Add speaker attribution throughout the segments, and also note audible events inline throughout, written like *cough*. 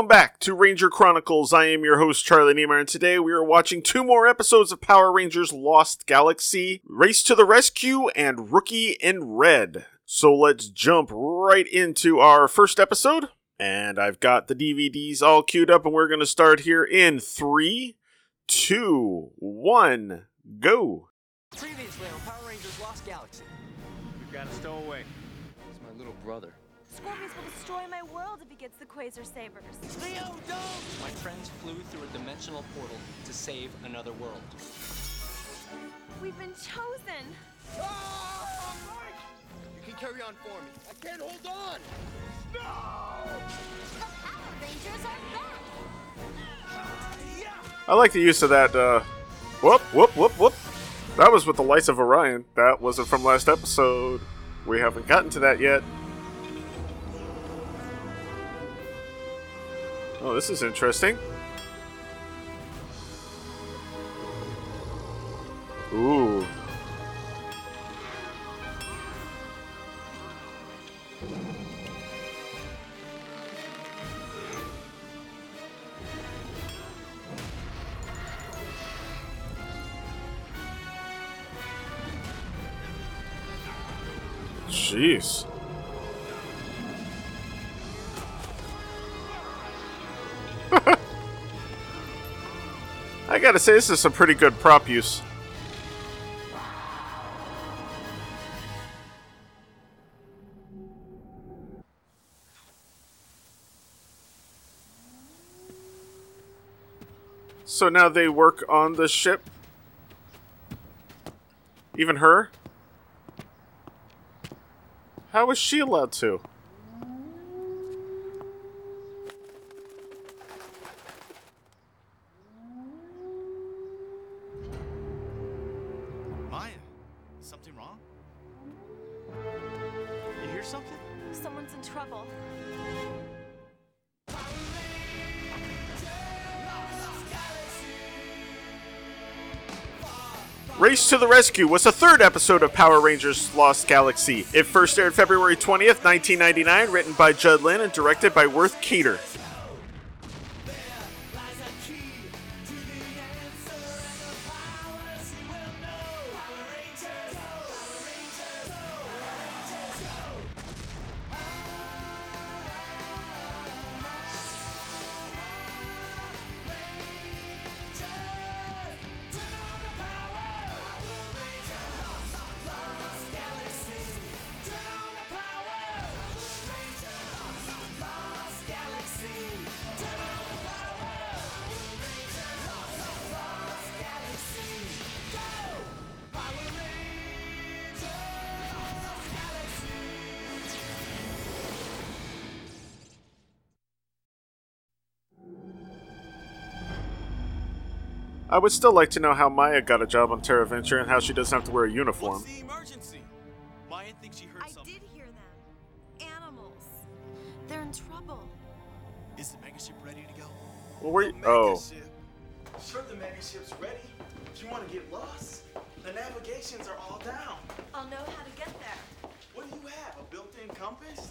Speaker 1: Welcome back to Ranger Chronicles. I am your host, Charlie Niemeyer, and today we are watching two more episodes of Power Rangers Lost Galaxy Race to the Rescue and Rookie in Red. So let's jump right into our first episode. And I've got the DVDs all queued up, and we're going to start here in three, two, one, go.
Speaker 2: Previously on Power Rangers Lost Galaxy.
Speaker 3: We've got a stowaway.
Speaker 2: It's my little brother.
Speaker 4: Gets the Quasar Sabers.
Speaker 2: Leo, don't! My friends flew through a dimensional portal to save another world.
Speaker 4: We've been chosen.
Speaker 3: You can carry on for me. I can't hold on.
Speaker 4: The Power Rangers are back.
Speaker 1: I like the use of that, uh, whoop, whoop, whoop, whoop. That was with the Lights of Orion. That wasn't from last episode. We haven't gotten to that yet. Oh, this is interesting. Gotta say, this is some pretty good prop use. So now they work on the ship? Even her? How is she allowed to?
Speaker 5: Maya, something wrong? You hear something?
Speaker 4: Someone's in trouble.
Speaker 1: Race to the Rescue was the third episode of Power Rangers Lost Galaxy. It first aired February 20th, 1999, written by Judd Lynn and directed by Worth Keeter. Would still like to know how Maya got a job on Terra Venture and how she doesn't have to wear a uniform.
Speaker 5: What's the emergency? Maya thinks she heard
Speaker 4: I
Speaker 5: something.
Speaker 4: did hear them. Animals. They're in trouble.
Speaker 5: Is the megaship ready to go?
Speaker 1: Well, where you- oh.
Speaker 6: Sure, the megaship's ready. If you want to get lost, the navigations are all down.
Speaker 4: I'll know how to get there.
Speaker 6: What do you have? A built-in compass?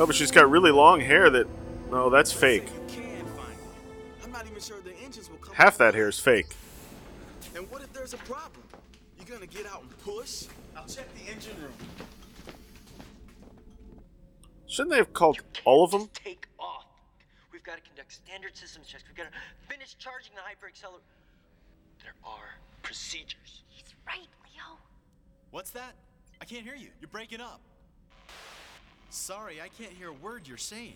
Speaker 1: No, but she's got really long hair that. No, that's fake.
Speaker 6: You can find it. I'm not even sure the engines will come.
Speaker 1: Half that hair is fake.
Speaker 6: And what if there's a problem? You gonna get out and push? I'll check the engine room.
Speaker 1: Shouldn't they have called all of them?
Speaker 2: Take off. We've got to conduct standard systems checks. We've got to finish charging the hyper accelerator. There are procedures.
Speaker 4: He's right, Leo.
Speaker 5: What's that? I can't hear you. You're breaking up. Sorry, I can't hear a word you're saying.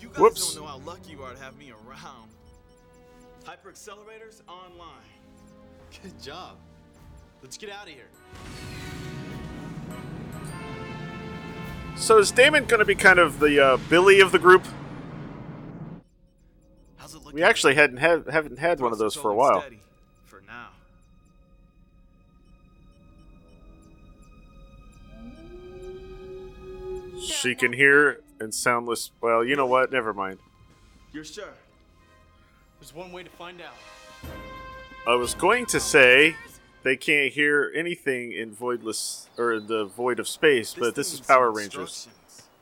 Speaker 6: You guys
Speaker 1: Whoops.
Speaker 6: don't know how lucky you are to have me around. Hyper accelerators online.
Speaker 5: Good job. Let's get out of here.
Speaker 1: So is Damon going to be kind of the uh, Billy of the group?
Speaker 5: How's it looking?
Speaker 1: We actually hadn't had, haven't had one of those for a while.
Speaker 6: steady,
Speaker 1: She can hear and soundless. Well, you know what? Never mind.
Speaker 6: You're sure?
Speaker 5: There's one way to find out.
Speaker 1: I was going to say they can't hear anything in voidless or the void of space, but this
Speaker 6: thing
Speaker 1: is Power Rangers.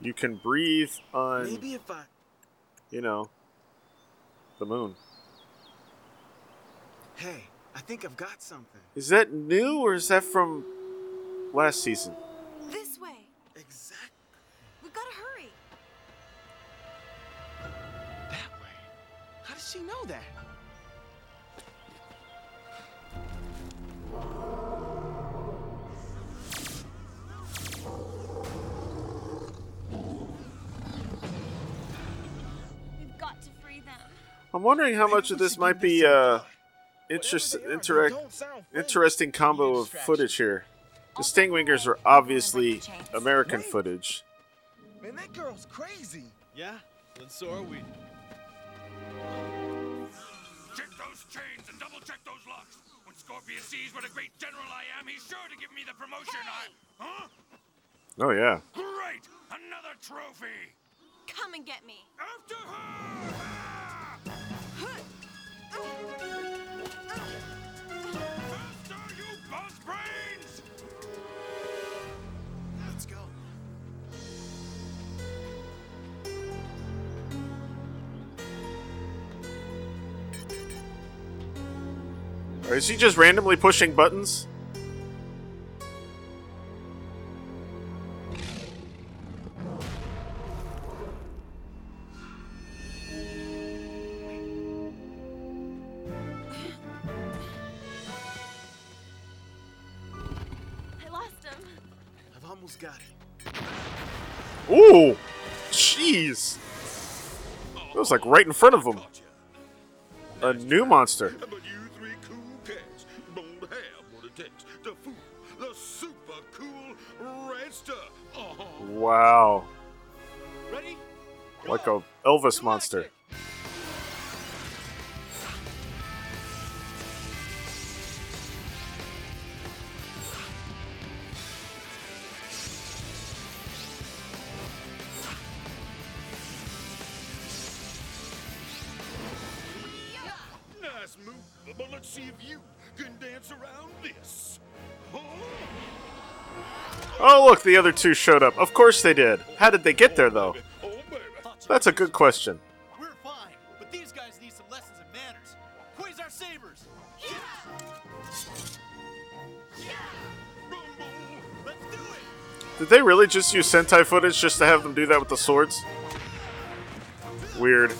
Speaker 1: You can breathe on,
Speaker 6: Maybe if I.
Speaker 1: you know, the moon.
Speaker 6: Hey, I think I've got something.
Speaker 1: Is that new or is that from last season?
Speaker 6: Does she know that?
Speaker 4: We've got to free them.
Speaker 1: I'm wondering how much of this might be uh, interest, interact, interesting combo of footage here. The Stingwingers are obviously American footage.
Speaker 6: Man, that girl's crazy.
Speaker 5: Yeah? and so are we.
Speaker 7: Check those chains and double check those locks. When Scorpius sees what a great general I am, he's sure to give me the promotion I. Huh?
Speaker 1: Oh yeah.
Speaker 7: Great! Another trophy!
Speaker 4: Come and get me.
Speaker 7: After her! Faster, you buzz brains!
Speaker 1: Or is he just randomly pushing buttons?
Speaker 4: I lost him.
Speaker 6: I've almost got it.
Speaker 1: Ooh! Jeez! That was like right in front of him. A new monster. Wow.
Speaker 5: Ready?
Speaker 1: Like a Elvis monster. Look, the other two showed up. Of course they did. How did they get there, though? That's a good question.
Speaker 5: We're fine, but these guys need some lessons in manners. Quasar Sabers! Let's do it!
Speaker 1: Did they really just use Sentai footage just to have them do that with the swords? Weird.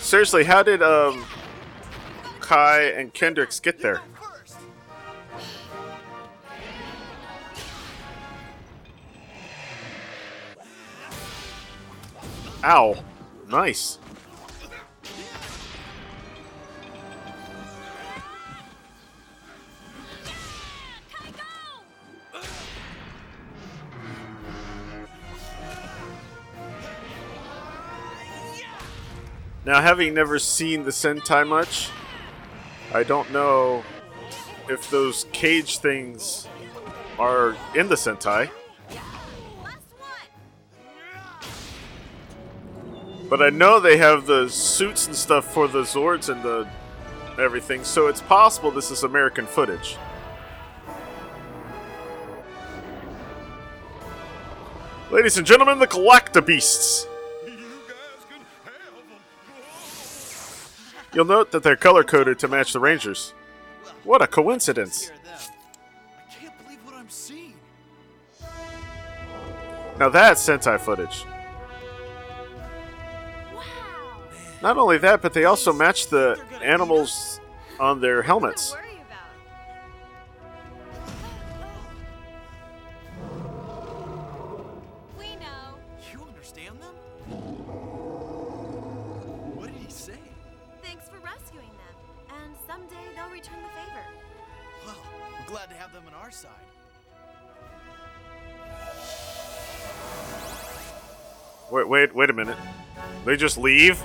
Speaker 1: Seriously, how did um Kai and Kendrix get there? Ow. Nice. Now, having never seen the Sentai much, I don't know if those cage things are in the Sentai, but I know they have the suits and stuff for the Zords and the everything, so it's possible this is American footage. Ladies and gentlemen, the Galacta Beasts. You'll note that they're color coded to match the Rangers. What a coincidence! Now that's Sentai footage. Not only that, but they also match the animals on their helmets. Wait, wait, wait a minute. They just leave?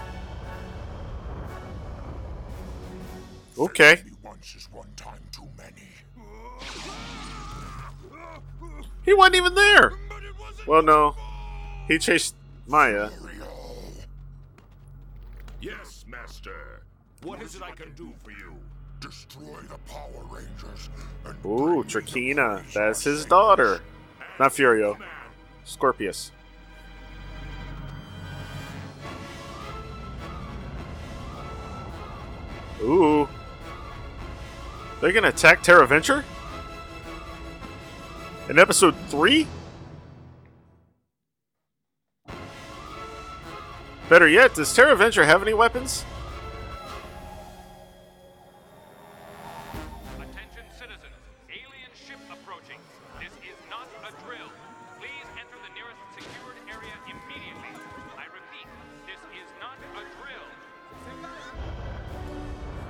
Speaker 1: Okay.
Speaker 8: Once is one time too many.
Speaker 1: He wasn't even there. Well, no. He chased Maya.
Speaker 8: Yes, Master. What is it I can do for you? Destroy the Power Rangers. And
Speaker 1: Ooh,
Speaker 8: bring me the
Speaker 1: Trakina. That's his daughter. Not Furio. Scorpius. Ooh. They're gonna attack Terra Venture? In episode 3? Better yet, does Terra Venture have any weapons?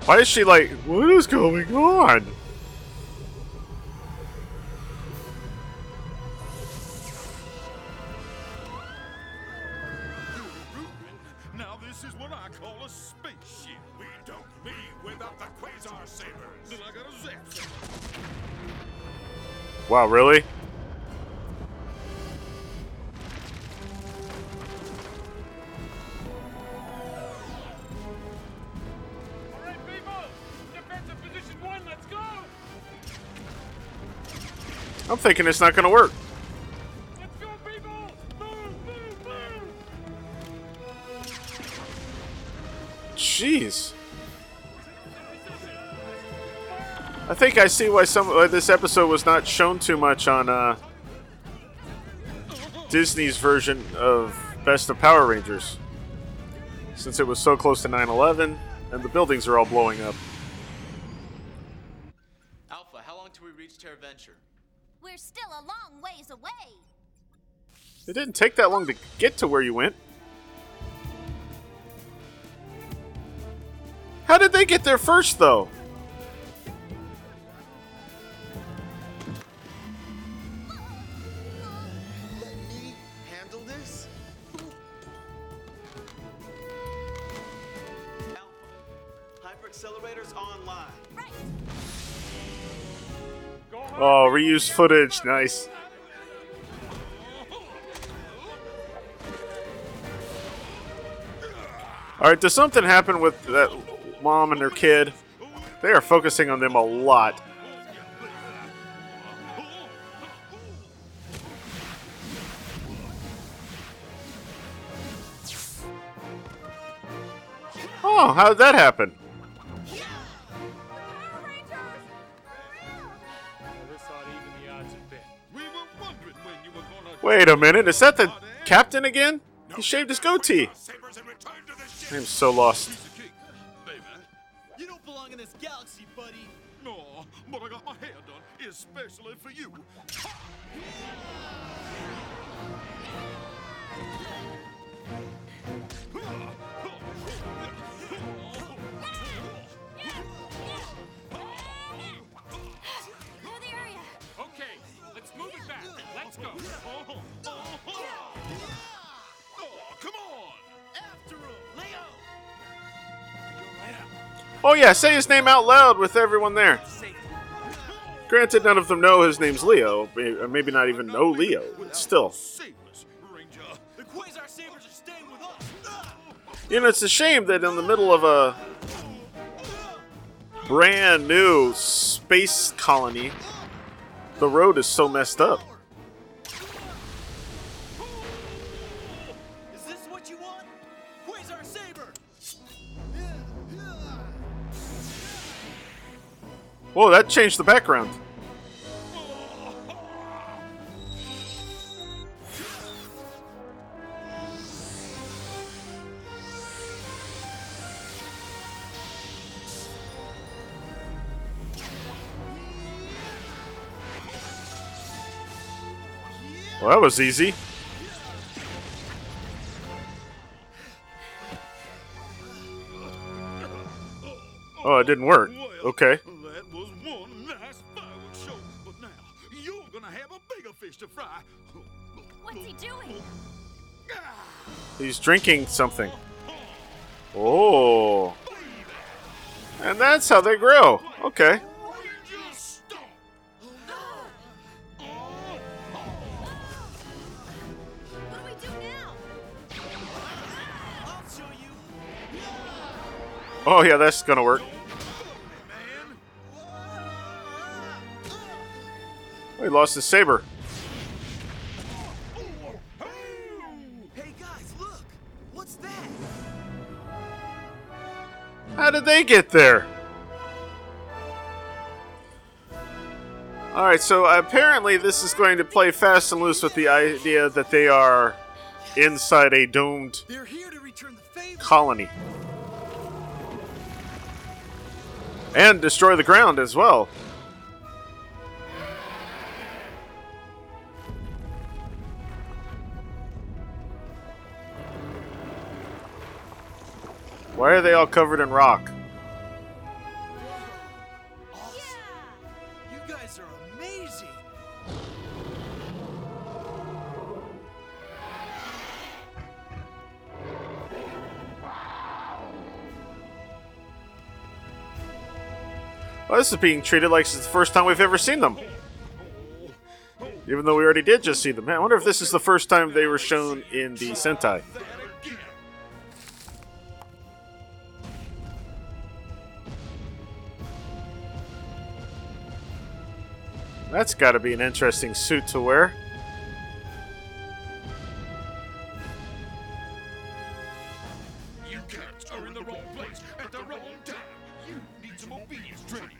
Speaker 1: Why is she like, what is going on? Wow, this thinking it's not gonna work.
Speaker 9: Go. Move, move, move.
Speaker 1: Jeez. I think I see why some this episode was not shown too much on uh, Disney's version of Best of Power Rangers, since it was so close to 9/11 and the buildings are all blowing up.
Speaker 5: Alpha, how long till we reach Terra Venture?
Speaker 4: We're still a long ways away.
Speaker 1: It didn't take that long to get to where you went. How did they get there first, though?
Speaker 3: Let me handle this?
Speaker 5: Alpha, hyper-accelerators online.
Speaker 4: Right.
Speaker 1: Oh, reused footage. Nice. Alright, does something happen with that mom and her kid? They are focusing on them a lot. Oh, how did that happen? Wait a minute, is that the captain again? He shaved his goatee.
Speaker 8: Ship.
Speaker 1: I'm so lost.
Speaker 8: Piece of cake, baby.
Speaker 5: You don't belong in this galaxy, buddy.
Speaker 8: No, but I got my hair done especially for you.
Speaker 9: Let's move it back. Let's go.
Speaker 8: Oh, oh, oh.
Speaker 5: oh come on!
Speaker 1: Oh yeah, say his name out loud with everyone there. Granted, none of them know his name's Leo, or uh, maybe not even know Leo. but Still, you know, it's a shame that in the middle of a brand new space colony, the road is so messed up. Whoa, that changed the background. Well, that was easy. Oh, it didn't work. Okay.
Speaker 8: To fry.
Speaker 4: What's he doing?
Speaker 1: He's drinking something. Oh. And that's how they grow. Okay.
Speaker 8: Ranger Stomp!
Speaker 4: What do we do now?
Speaker 5: I'll show you.
Speaker 1: Oh, yeah, that's gonna work. Oh, he lost his saber. Did they get there? Alright, so apparently this is going to play fast and loose with the idea that they are inside a domed
Speaker 5: They're here to return the favor.
Speaker 1: colony. And destroy the ground as well. Why are they all covered in rock?
Speaker 5: Awesome. You guys are amazing.
Speaker 1: Well, this is being treated like it's the first time we've ever seen them. Even though we already did just see them. Man, I wonder if this is the first time they were shown in the Sentai. That's got to be an interesting suit to wear.
Speaker 8: You cats are in the wrong place at the wrong time. You need some obedience training.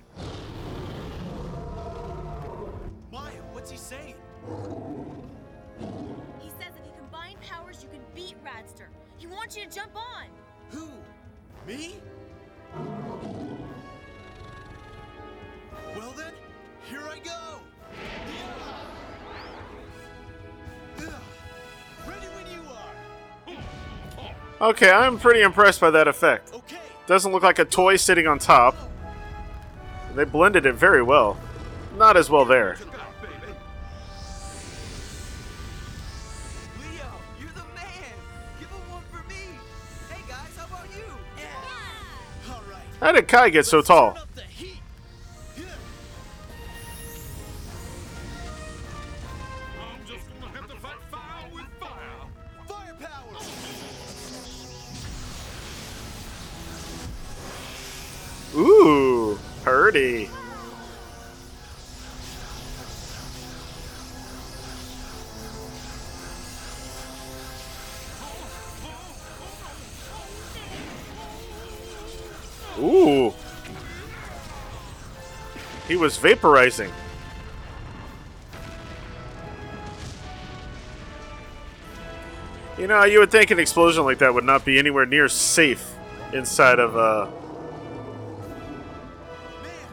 Speaker 5: Maya, what's he saying?
Speaker 4: He says if you combine powers, you can beat Radster. He wants you to jump on.
Speaker 5: Who? Me? Well then, here I go. Ready when you are.
Speaker 1: Okay, I'm pretty impressed by that effect. Doesn't look like a toy sitting on top. They blended it very well. Not as well there.
Speaker 8: Look out, baby.
Speaker 5: Leo, you're the man. Give him one for me. Hey guys, how about you? Yeah. All right.
Speaker 1: How did Kai get so tall? Ooh, Purdy. Ooh. He was vaporizing. You know, you would think an explosion like that would not be anywhere near safe inside of a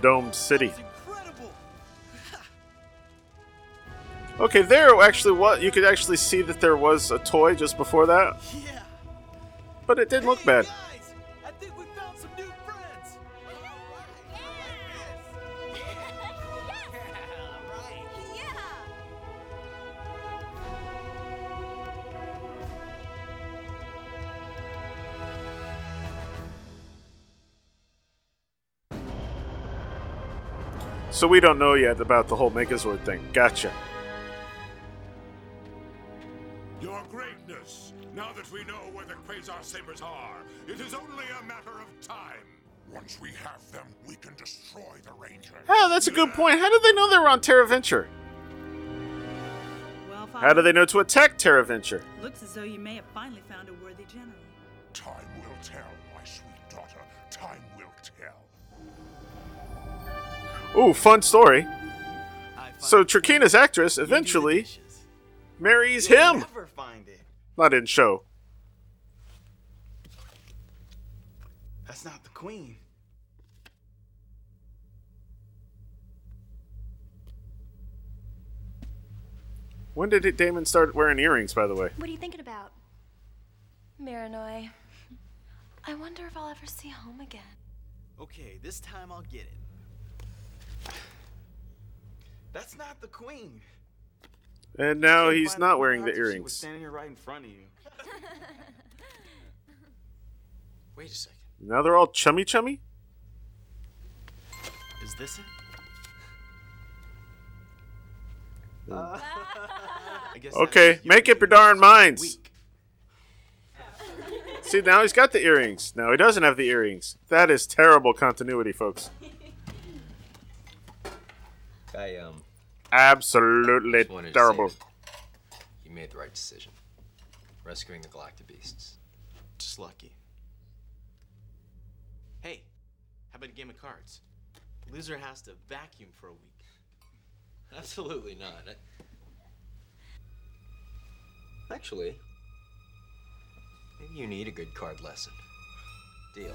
Speaker 1: Domed city.
Speaker 5: that was incredible. *laughs*
Speaker 1: Okay, there actually what you could actually see that there was a toy just before that,
Speaker 5: Yeah.
Speaker 1: but it didn't look bad. So we don't know yet about the whole Megazord thing. Gotcha.
Speaker 8: Your greatness. Now that we know where the Quasar Sabers are, it is only a matter of time. Once we have them, we can destroy the Rangers.
Speaker 1: Oh, that's a good point. How did they know they were on Terra Venture?
Speaker 10: Well,
Speaker 1: How do they know to attack Terra Venture?
Speaker 10: Looks as though you may have finally found a worthy general.
Speaker 8: Time will tell, my sweet daughter. Time will
Speaker 1: Ooh, fun story. So
Speaker 6: it
Speaker 1: Trakina's actress
Speaker 6: you do the
Speaker 1: eventually marries him.
Speaker 6: Never find it.
Speaker 1: Not in show.
Speaker 6: That's not the queen.
Speaker 1: When did it, Damon start wearing earrings, by the way?
Speaker 4: What are you thinking about?
Speaker 11: Mirinoi. I wonder if I'll ever see home again.
Speaker 5: Okay, this time I'll get it.
Speaker 6: That's not the queen.
Speaker 1: And now he's not
Speaker 6: queen
Speaker 1: wearing the
Speaker 6: earrings. She was standing here right in front of you. *laughs*
Speaker 5: Wait a second.
Speaker 1: Now they're all chummy chummy?
Speaker 5: Is this it? *laughs*
Speaker 6: Uh,
Speaker 5: I guess
Speaker 1: Okay, make up your darn minds.
Speaker 5: weak.
Speaker 1: See, now he's got the earrings. Now he doesn't have the earrings. That is terrible continuity, folks.
Speaker 12: I um
Speaker 1: Absolutely
Speaker 12: just wanted to
Speaker 1: terrible.
Speaker 12: you made the right decision. Rescuing the Galactic Beasts.
Speaker 5: Just lucky. Hey, how about a game of cards? Loser has to vacuum for a week. *laughs*
Speaker 12: Absolutely not. Actually, maybe you need a good card lesson. Deal. *laughs*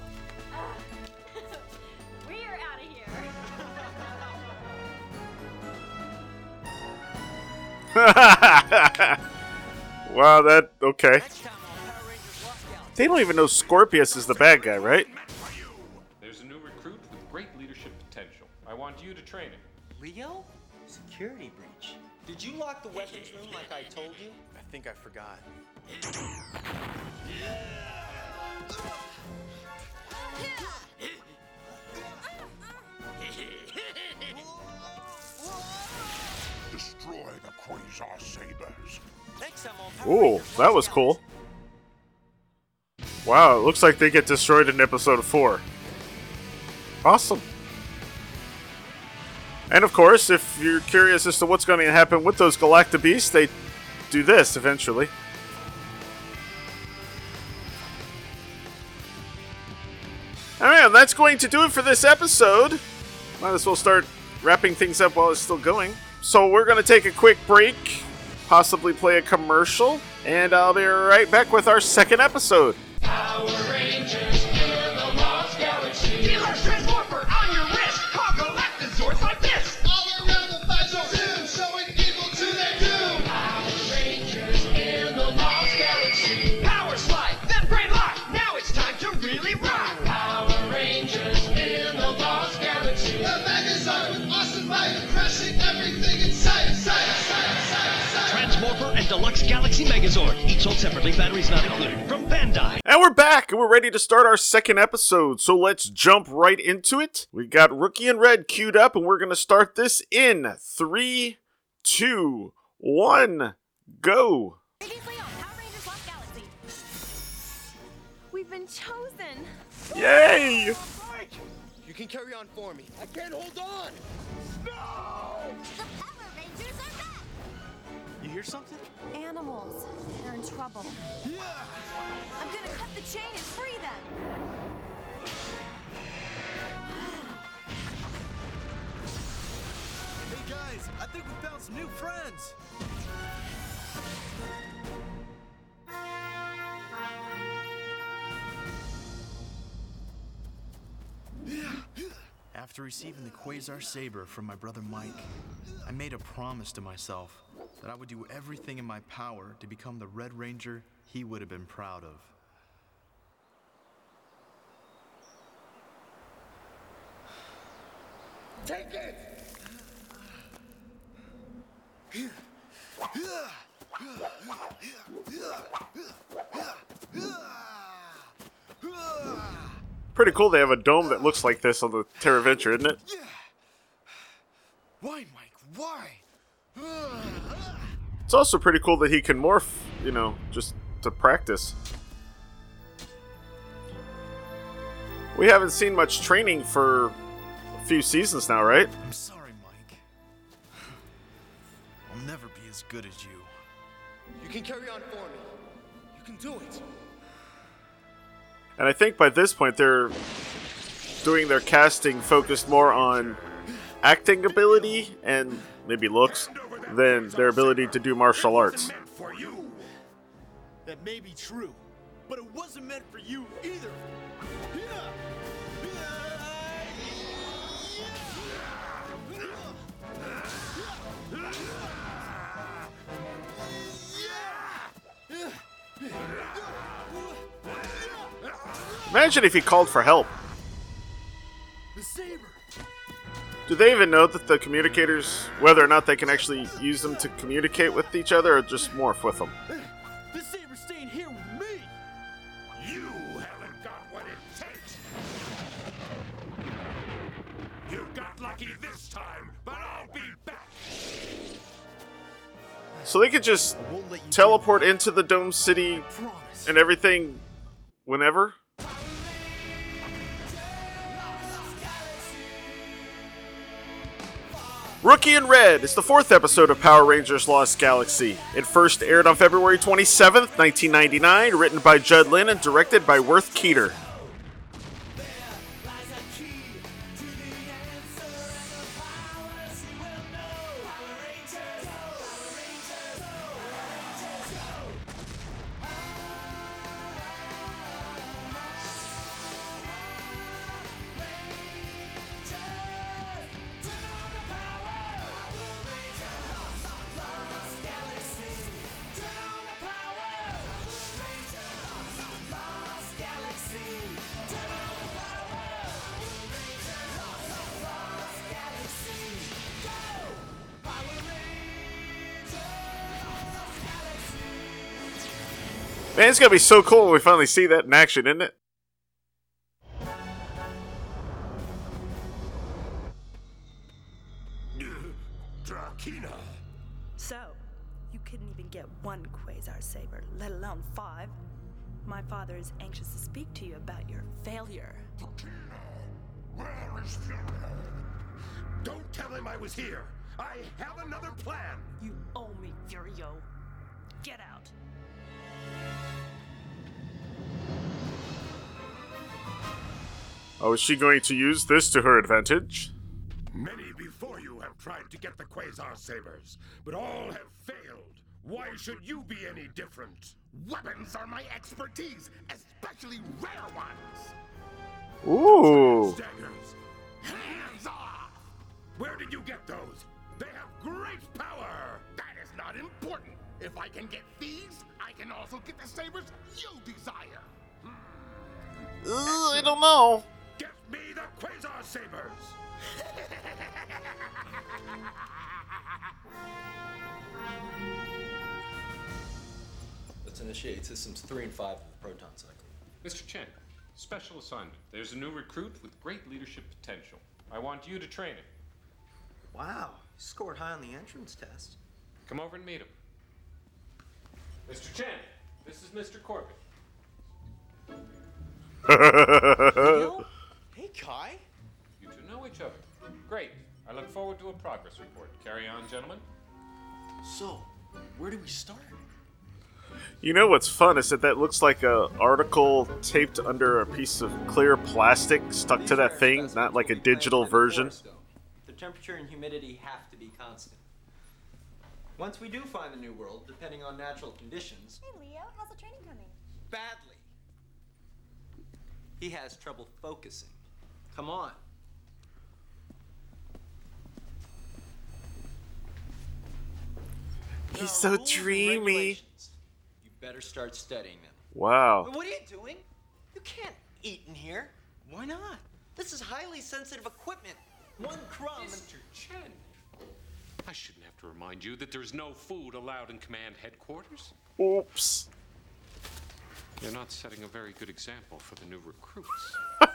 Speaker 4: We're out of here. *laughs* *laughs*
Speaker 1: wow, that okay. They don't even know Scorpius is the bad guy, right?
Speaker 9: There's a new recruit with great leadership potential. I want you to train him.
Speaker 2: Leo? Security breach. Did you lock the weapons room like I told you?
Speaker 5: I think I forgot.
Speaker 8: Destroy
Speaker 1: Ooh, that was cool. Wow, it looks like they get destroyed in episode 4. Awesome. And of course, if you're curious as to what's going to happen with those Galacta Beasts, they do this eventually. Alright, that's going to do it for this episode. Might as well start wrapping things up while it's still going. So we're going to take a quick break, possibly play a commercial, and I'll be right back with our second episode.
Speaker 13: Power Rangers
Speaker 14: Deluxe Galaxy Megazord, each sold separately, batteries not included. From Bandai.
Speaker 1: And we're back, and we're ready to start our second episode. So let's jump right into it. We got Rookie and Red queued up, and we're going to start this in three, two, one, go.
Speaker 4: Previously on Power Rangers Lost Galaxy.
Speaker 11: We've been chosen.
Speaker 1: Yay!
Speaker 3: You can carry on for me. I can't hold on.
Speaker 5: Hear something?
Speaker 11: Animals. They're in trouble. Yeah. I'm gonna cut the chain and free them.
Speaker 5: Hey guys, I think we found some new friends. After receiving the Quasar Saber from my brother Mike, I made a promise to myself that I would do everything in my power to become the Red Ranger he would have been proud of.
Speaker 3: Take it!
Speaker 1: Pretty cool they have a dome that looks like this on the Terra Venture, isn't it? Yeah.
Speaker 5: Why, Mike? Why?
Speaker 1: It's also pretty cool that he can morph, you know, just to practice. We haven't seen much training for a few seasons now, right?
Speaker 5: I'm sorry, Mike. I'll never be as good as you.
Speaker 3: You can carry on for me. You can do it.
Speaker 1: And I think by this point they're doing their casting focused more on acting ability and maybe looks than their ability to do martial arts.
Speaker 5: That may be true, but it wasn't meant for you either.
Speaker 1: Imagine if he called for help. Do they even know that the communicators, whether or not they can actually use them to communicate with each other, or just morph with them?
Speaker 6: The saber's staying here with me.
Speaker 8: You haven't got what it takes. You got lucky this time, but I'll be back.
Speaker 1: So they could just teleport into the Dome City and everything whenever? Rookie in Red is the fourth episode of Power Rangers Lost Galaxy. It first aired on February 27th, 1999, written by Judd Lynn and directed by Worth Keeter. It's gonna be so cool when we finally see that in action, isn't it? She going to use this to her advantage?
Speaker 8: Many before you have tried to get the Quasar Sabers, but all have failed. Why should you be any different? Weapons are my expertise, especially rare ones.
Speaker 1: Ooh.
Speaker 8: Daggers. Hands off! Where did you get those? They have great power! That is not important. If I can get these, I can also get the sabers you desire.
Speaker 1: Uh, I don't know.
Speaker 8: Get me the Quasar Sabers!
Speaker 12: Let's initiate systems three and five of the proton cycle.
Speaker 9: Mr. Chen, special assignment. There's a new recruit with great leadership potential. I want you to train him.
Speaker 12: Wow, you scored high on the entrance test.
Speaker 9: Come over and meet him. Mr. Chen, this is Mr. Corbett.
Speaker 12: Hey, Kai.
Speaker 9: You two know each other. Great. I look forward to a progress report. Carry on, gentlemen.
Speaker 6: So, where do we start?
Speaker 1: You know what's fun is that that looks like a article taped under a piece of clear plastic stuck to that thing, not like a digital version.
Speaker 12: The temperature and humidity have to be constant. Once we do find the new world, depending on natural conditions,
Speaker 11: Hey, Leo, how's the training coming?
Speaker 12: badly. He has trouble focusing. Come on.
Speaker 1: He's so dreamy.
Speaker 12: You better start studying them.
Speaker 1: Wow.
Speaker 2: What are you doing? You can't eat in here. Why not? This is highly sensitive equipment. One crumb.
Speaker 9: Mr. Chen. I shouldn't have to remind you that there's no food allowed in command headquarters.
Speaker 1: Oops.
Speaker 9: You're not setting a very good example for the new recruits. *laughs*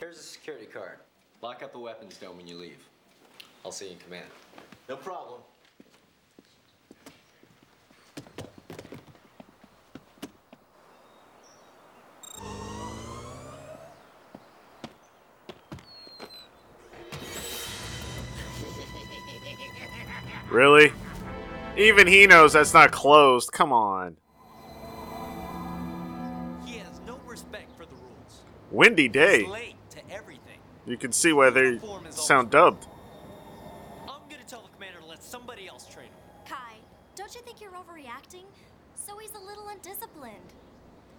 Speaker 12: Here's a security card. Lock up the weapons dome when you leave. I'll see you in command. No problem.
Speaker 1: Really? Even he knows that's not closed. Come on.
Speaker 2: He has no respect for the rules.
Speaker 1: Windy day.
Speaker 2: He's late to everything.
Speaker 1: You can see why they sound dubbed.
Speaker 2: I'm gonna tell the commander to let somebody else train him.
Speaker 11: Kai, don't you think you're overreacting? So he's a little undisciplined.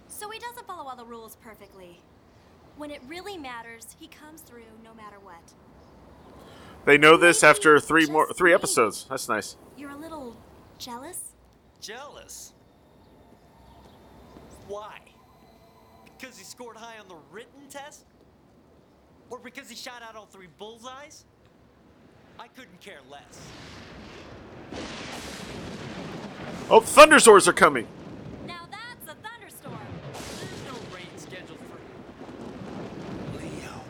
Speaker 11: So he doesn't follow all the rules perfectly. When it really matters, he comes through no matter what.
Speaker 1: They know this after three more three episodes. That's nice.
Speaker 4: You're a little jealous?
Speaker 2: Jealous? Why? Because he scored high on the written test? Or because he shot out all three bullseyes? I couldn't care less.
Speaker 1: Oh, Thunderzords are coming.
Speaker 4: Now that's a thunderstorm.
Speaker 2: There's no rain scheduled for Leo.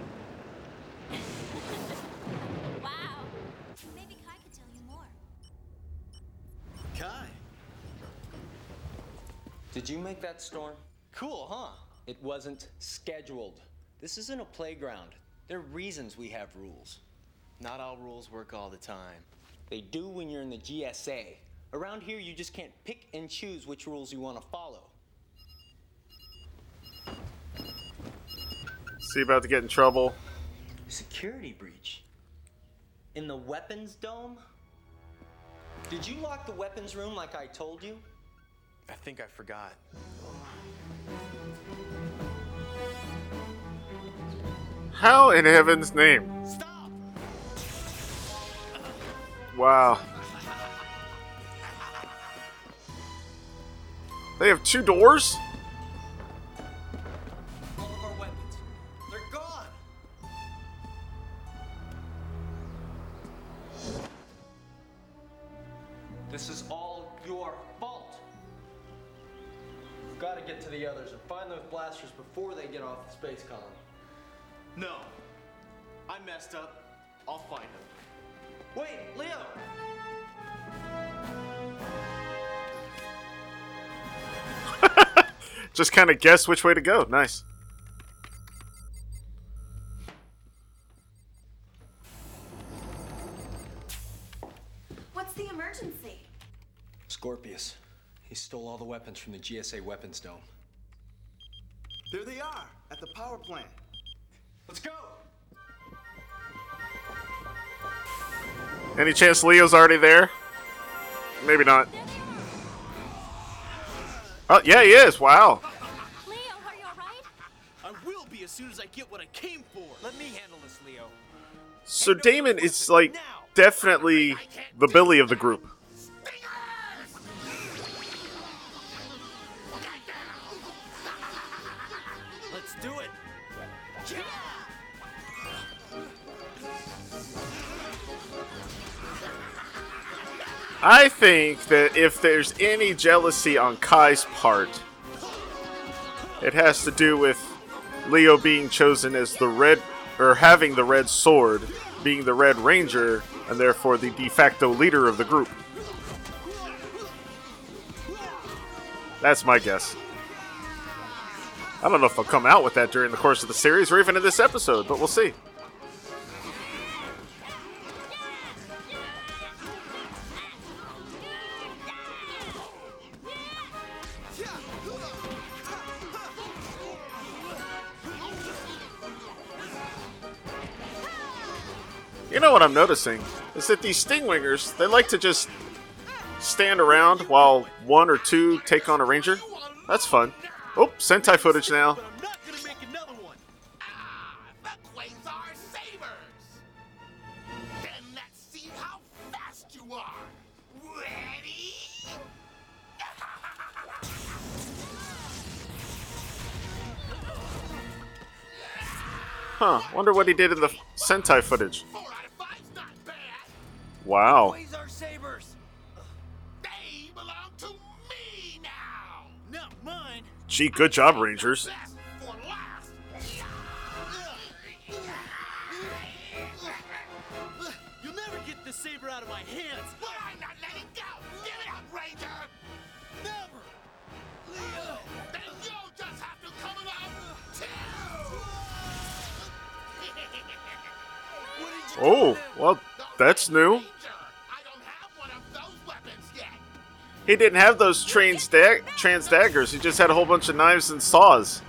Speaker 4: Wow. Maybe Kai could tell you more.
Speaker 2: Kai.
Speaker 12: Did you make that storm? Cool, huh? It wasn't scheduled. This isn't a playground. There are reasons we have rules.
Speaker 5: Not all rules work all the time.
Speaker 12: They do when you're in the GSA. Around here, you just can't pick and choose which rules you want to follow.
Speaker 1: See, about to get in trouble.
Speaker 12: Security breach. In the weapons dome? Did you lock the weapons room like I told you?
Speaker 5: I think I forgot.
Speaker 1: How in heaven's name? Stop! Wow. They have two doors? Just kind of guess which way to go. Nice.
Speaker 11: What's the emergency?
Speaker 12: Scorpius. He stole all the weapons from the GSA weapons dome.
Speaker 6: There they are, at the power plant.
Speaker 12: Let's go!
Speaker 1: Any chance Leo's already there? Maybe not. Oh, yeah, he is. Wow.
Speaker 5: Soon as I get what I came for.
Speaker 2: Let me handle this, Leo.
Speaker 1: So Damon is like definitely the Billy of the group.
Speaker 2: Let's do it.
Speaker 1: I think that if there's any jealousy on Kai's part, it has to do with Leo being chosen as the red, or having the red sword, being the Red Ranger, and therefore the de facto leader of the group. That's my guess. I don't know if I'll come out with that during the course of the series or even in this episode, but we'll see. Know what I'm noticing is that these Stingwingers, they like to just stand around while one or two take on a ranger. That's fun. Oh, Sentai footage now. Huh, wonder what he did in the Sentai footage. Wow.
Speaker 2: Quasar sabers.
Speaker 8: They belong to me now!
Speaker 5: Not mine.
Speaker 1: Gee, good job, Rangers.
Speaker 5: You'll never get the saber out of my hands.
Speaker 8: But I'm not letting go! Give it up, Ranger!
Speaker 5: Never. Leo.
Speaker 8: Then you'll just have to come along too! *laughs*
Speaker 5: What did you
Speaker 1: Oh, well, that's new.
Speaker 8: Ranger, I don't have one of those weapons yet!
Speaker 1: He didn't have those trans, da- trans daggers. He just had a whole bunch of knives and saws.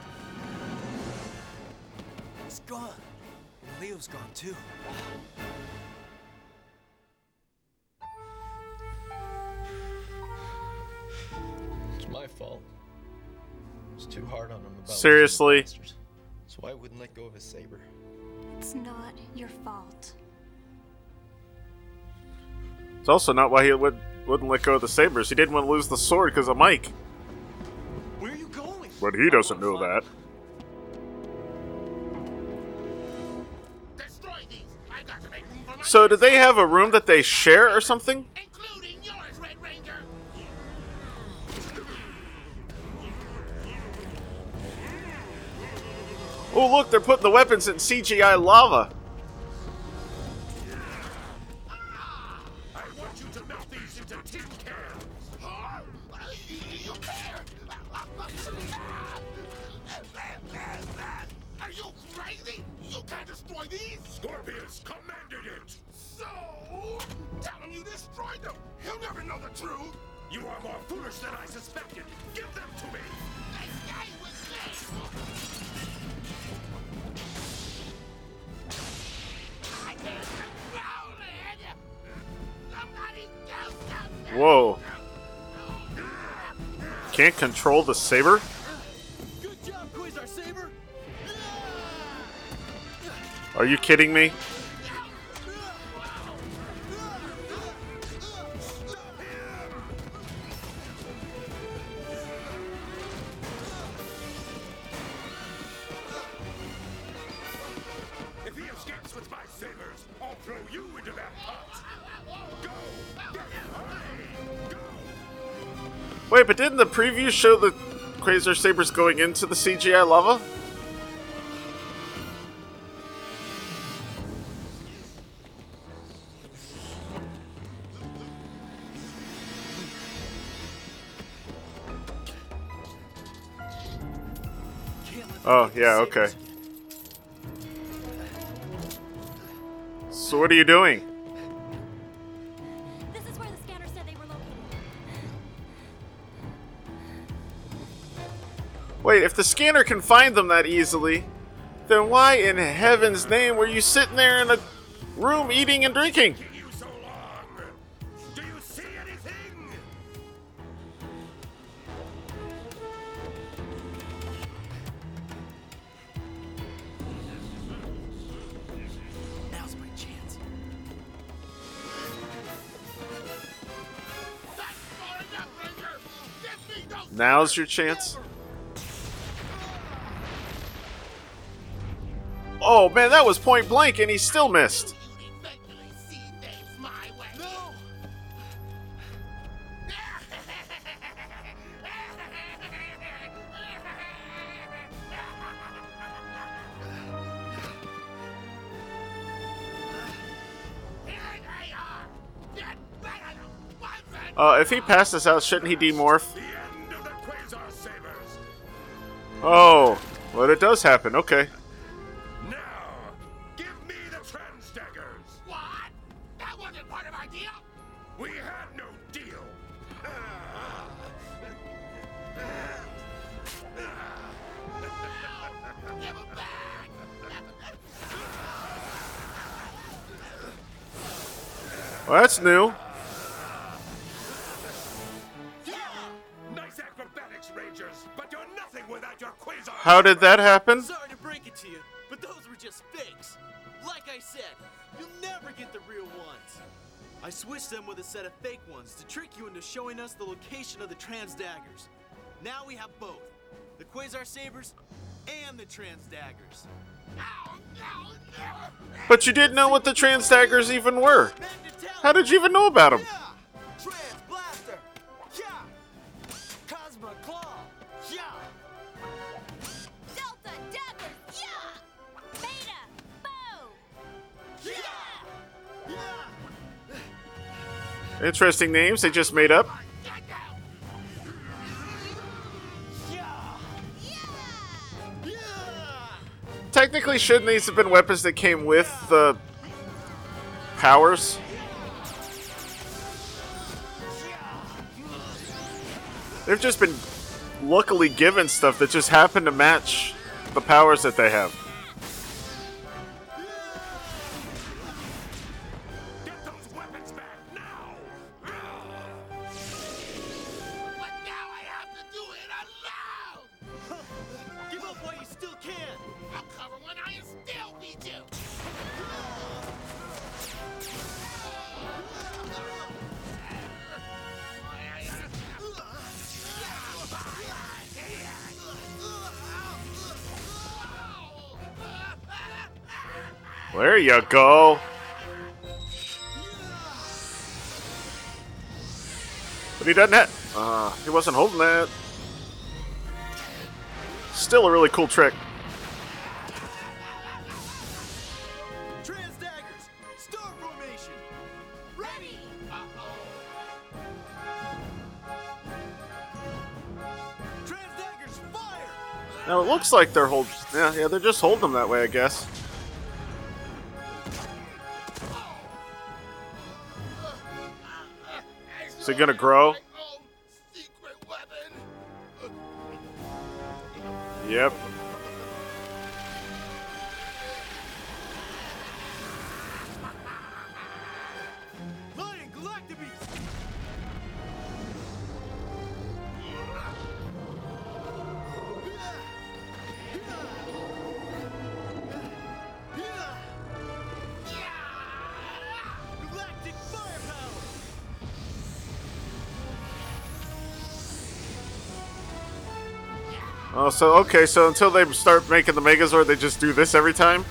Speaker 2: It's gone. Leo's gone too.
Speaker 5: It's my fault. It's too hard on him about
Speaker 1: Seriously?
Speaker 5: losing the blasters. So I wouldn't let go of his saber.
Speaker 11: It's not your fault.
Speaker 1: It's also not why he would, wouldn't let go of the sabers. He didn't want to lose the sword because of Mike.
Speaker 5: Where are you going?
Speaker 1: But he doesn't know that. So, do they have a room that they share or something? Oh, look, they're putting the weapons in CGI lava.
Speaker 2: These. Scorpius commanded it. So, tell him you destroyed them. He'll never know the truth. You are more foolish than I suspected. Give them to me. Stay with me. I can't control it. Somebody do something.
Speaker 1: Whoa. Can't control the saber?
Speaker 2: Get him! Hurry! Go!
Speaker 1: Wait, but didn't the preview show the Quasar Sabers going into the CGI lava? Oh, yeah, okay. So what are you doing?
Speaker 4: This is where the scanner said they were located.
Speaker 1: Wait, if the scanner can find them that easily, then why in heaven's name were you sitting there in a room eating and drinking?
Speaker 5: Now's
Speaker 1: your chance. Oh man, that was point blank and he still missed. Uh, if he passes out, shouldn't he demorph? Oh, well, it does happen. Okay.
Speaker 2: Now, give me the Trans Daggers! What? That wasn't part of our deal? We had no deal! Give 'em back!
Speaker 1: Well, that's new. How did that happen?
Speaker 5: Sorry to break it to you, but those were just fakes. Like I said, you'll never get the real ones. I switched them with a set of fake ones to trick you into showing us the location of the trans daggers. Now we have both the Quasar Sabers and the trans daggers.
Speaker 1: But you didn't know what the trans daggers even were. How did you even know about them?
Speaker 5: Trans Blaster!
Speaker 1: Interesting names they just made up. Technically, shouldn't these have been weapons that came with the powers? They've just been luckily given stuff that just happen to match the powers that they have. There you go. But he doesn't have. Uh, he wasn't holding that. Still a really cool trick.
Speaker 2: Trans daggers, star formation. Ready. Trans daggers, fire.
Speaker 1: Now it looks like they're holding. Yeah, yeah, they're just holding them that way, I guess. Is it gonna grow? Yep. So okay, so until they start making the Megazord, they just do this every time.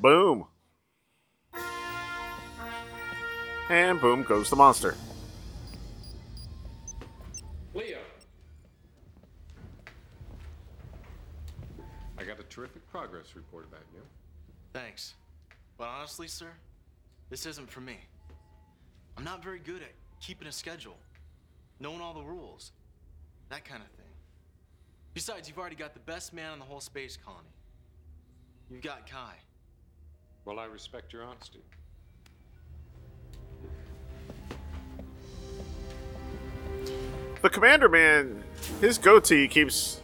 Speaker 1: Boom. And boom goes the monster.
Speaker 15: Leo. I got a terrific progress report about you.
Speaker 5: Thanks. But honestly, sir, this isn't for me. I'm not very good at keeping a schedule, knowing all the rules, that kind of thing. Besides, you've already got the best man in the whole space colony. You've got Kai.
Speaker 15: Well, I respect your honesty.
Speaker 1: The Commander Man, his goatee keeps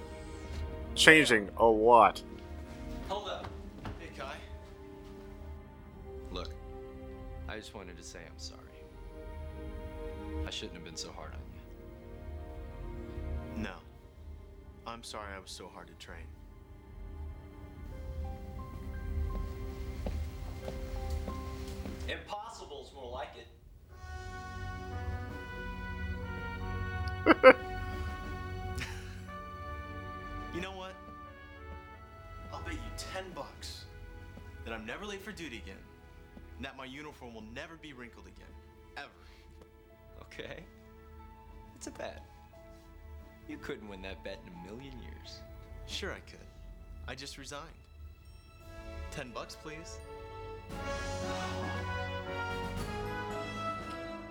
Speaker 1: changing a lot.
Speaker 12: Hold up.
Speaker 5: Hey, Kai.
Speaker 12: Look, I just wanted to say I'm sorry. I shouldn't have been so hard on you.
Speaker 5: No. I'm sorry I was so hard to train.
Speaker 12: Impossible's more like it. *laughs*
Speaker 5: You know what? I'll bet you 10 bucks that I'm never late for duty again, and that my uniform will never be wrinkled again. Ever.
Speaker 12: Okay. It's a bet. You couldn't win that bet in a million years.
Speaker 5: Sure, I could. I just resigned. 10 bucks, please.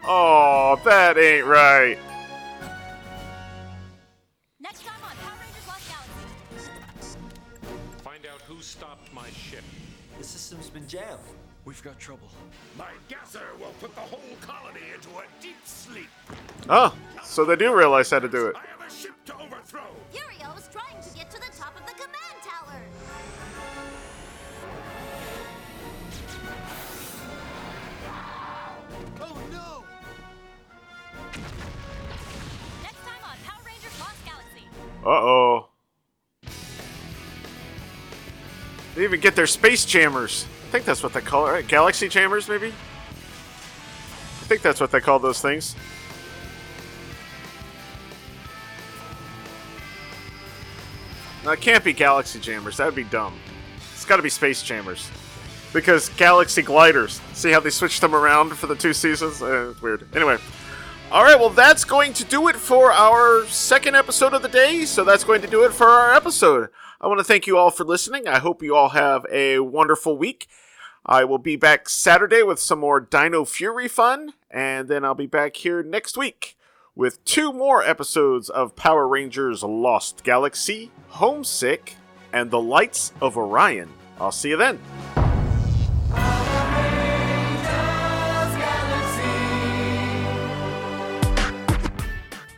Speaker 1: Oh, that ain't right.
Speaker 4: Next time on Power Rangers Lost Galaxy.
Speaker 15: Find out who stopped my ship.
Speaker 12: The system's been jammed. We've got trouble.
Speaker 8: My gasser will put the whole colony into a deep sleep.
Speaker 1: Oh, so they do realize how to do it.
Speaker 8: I have a ship to overthrow.
Speaker 4: Uriel was trying to get to the top of the command tower.
Speaker 2: Oh no!
Speaker 4: Next time on Power Rangers Lost Galaxy.
Speaker 1: Uh oh. They even get their space jammers. I think that's what they call it, right? Galaxy jammers, maybe? I think that's what they call those things. No, it can't be galaxy jammers. That would be dumb. It's got to be space jammers. Because galaxy gliders. See how they switched them around for the two seasons? Eh, it's weird. Anyway. Alright, well, that's going to do it for our second episode of the day. So that's going to do it for our episode. I want to thank you all for listening. I hope you all have a wonderful week. I will be back Saturday with some more Dino Fury fun, and then I'll be back here next week with two more episodes of Power Rangers Lost Galaxy, Homesick, and The Lights of Orion. I'll see you then.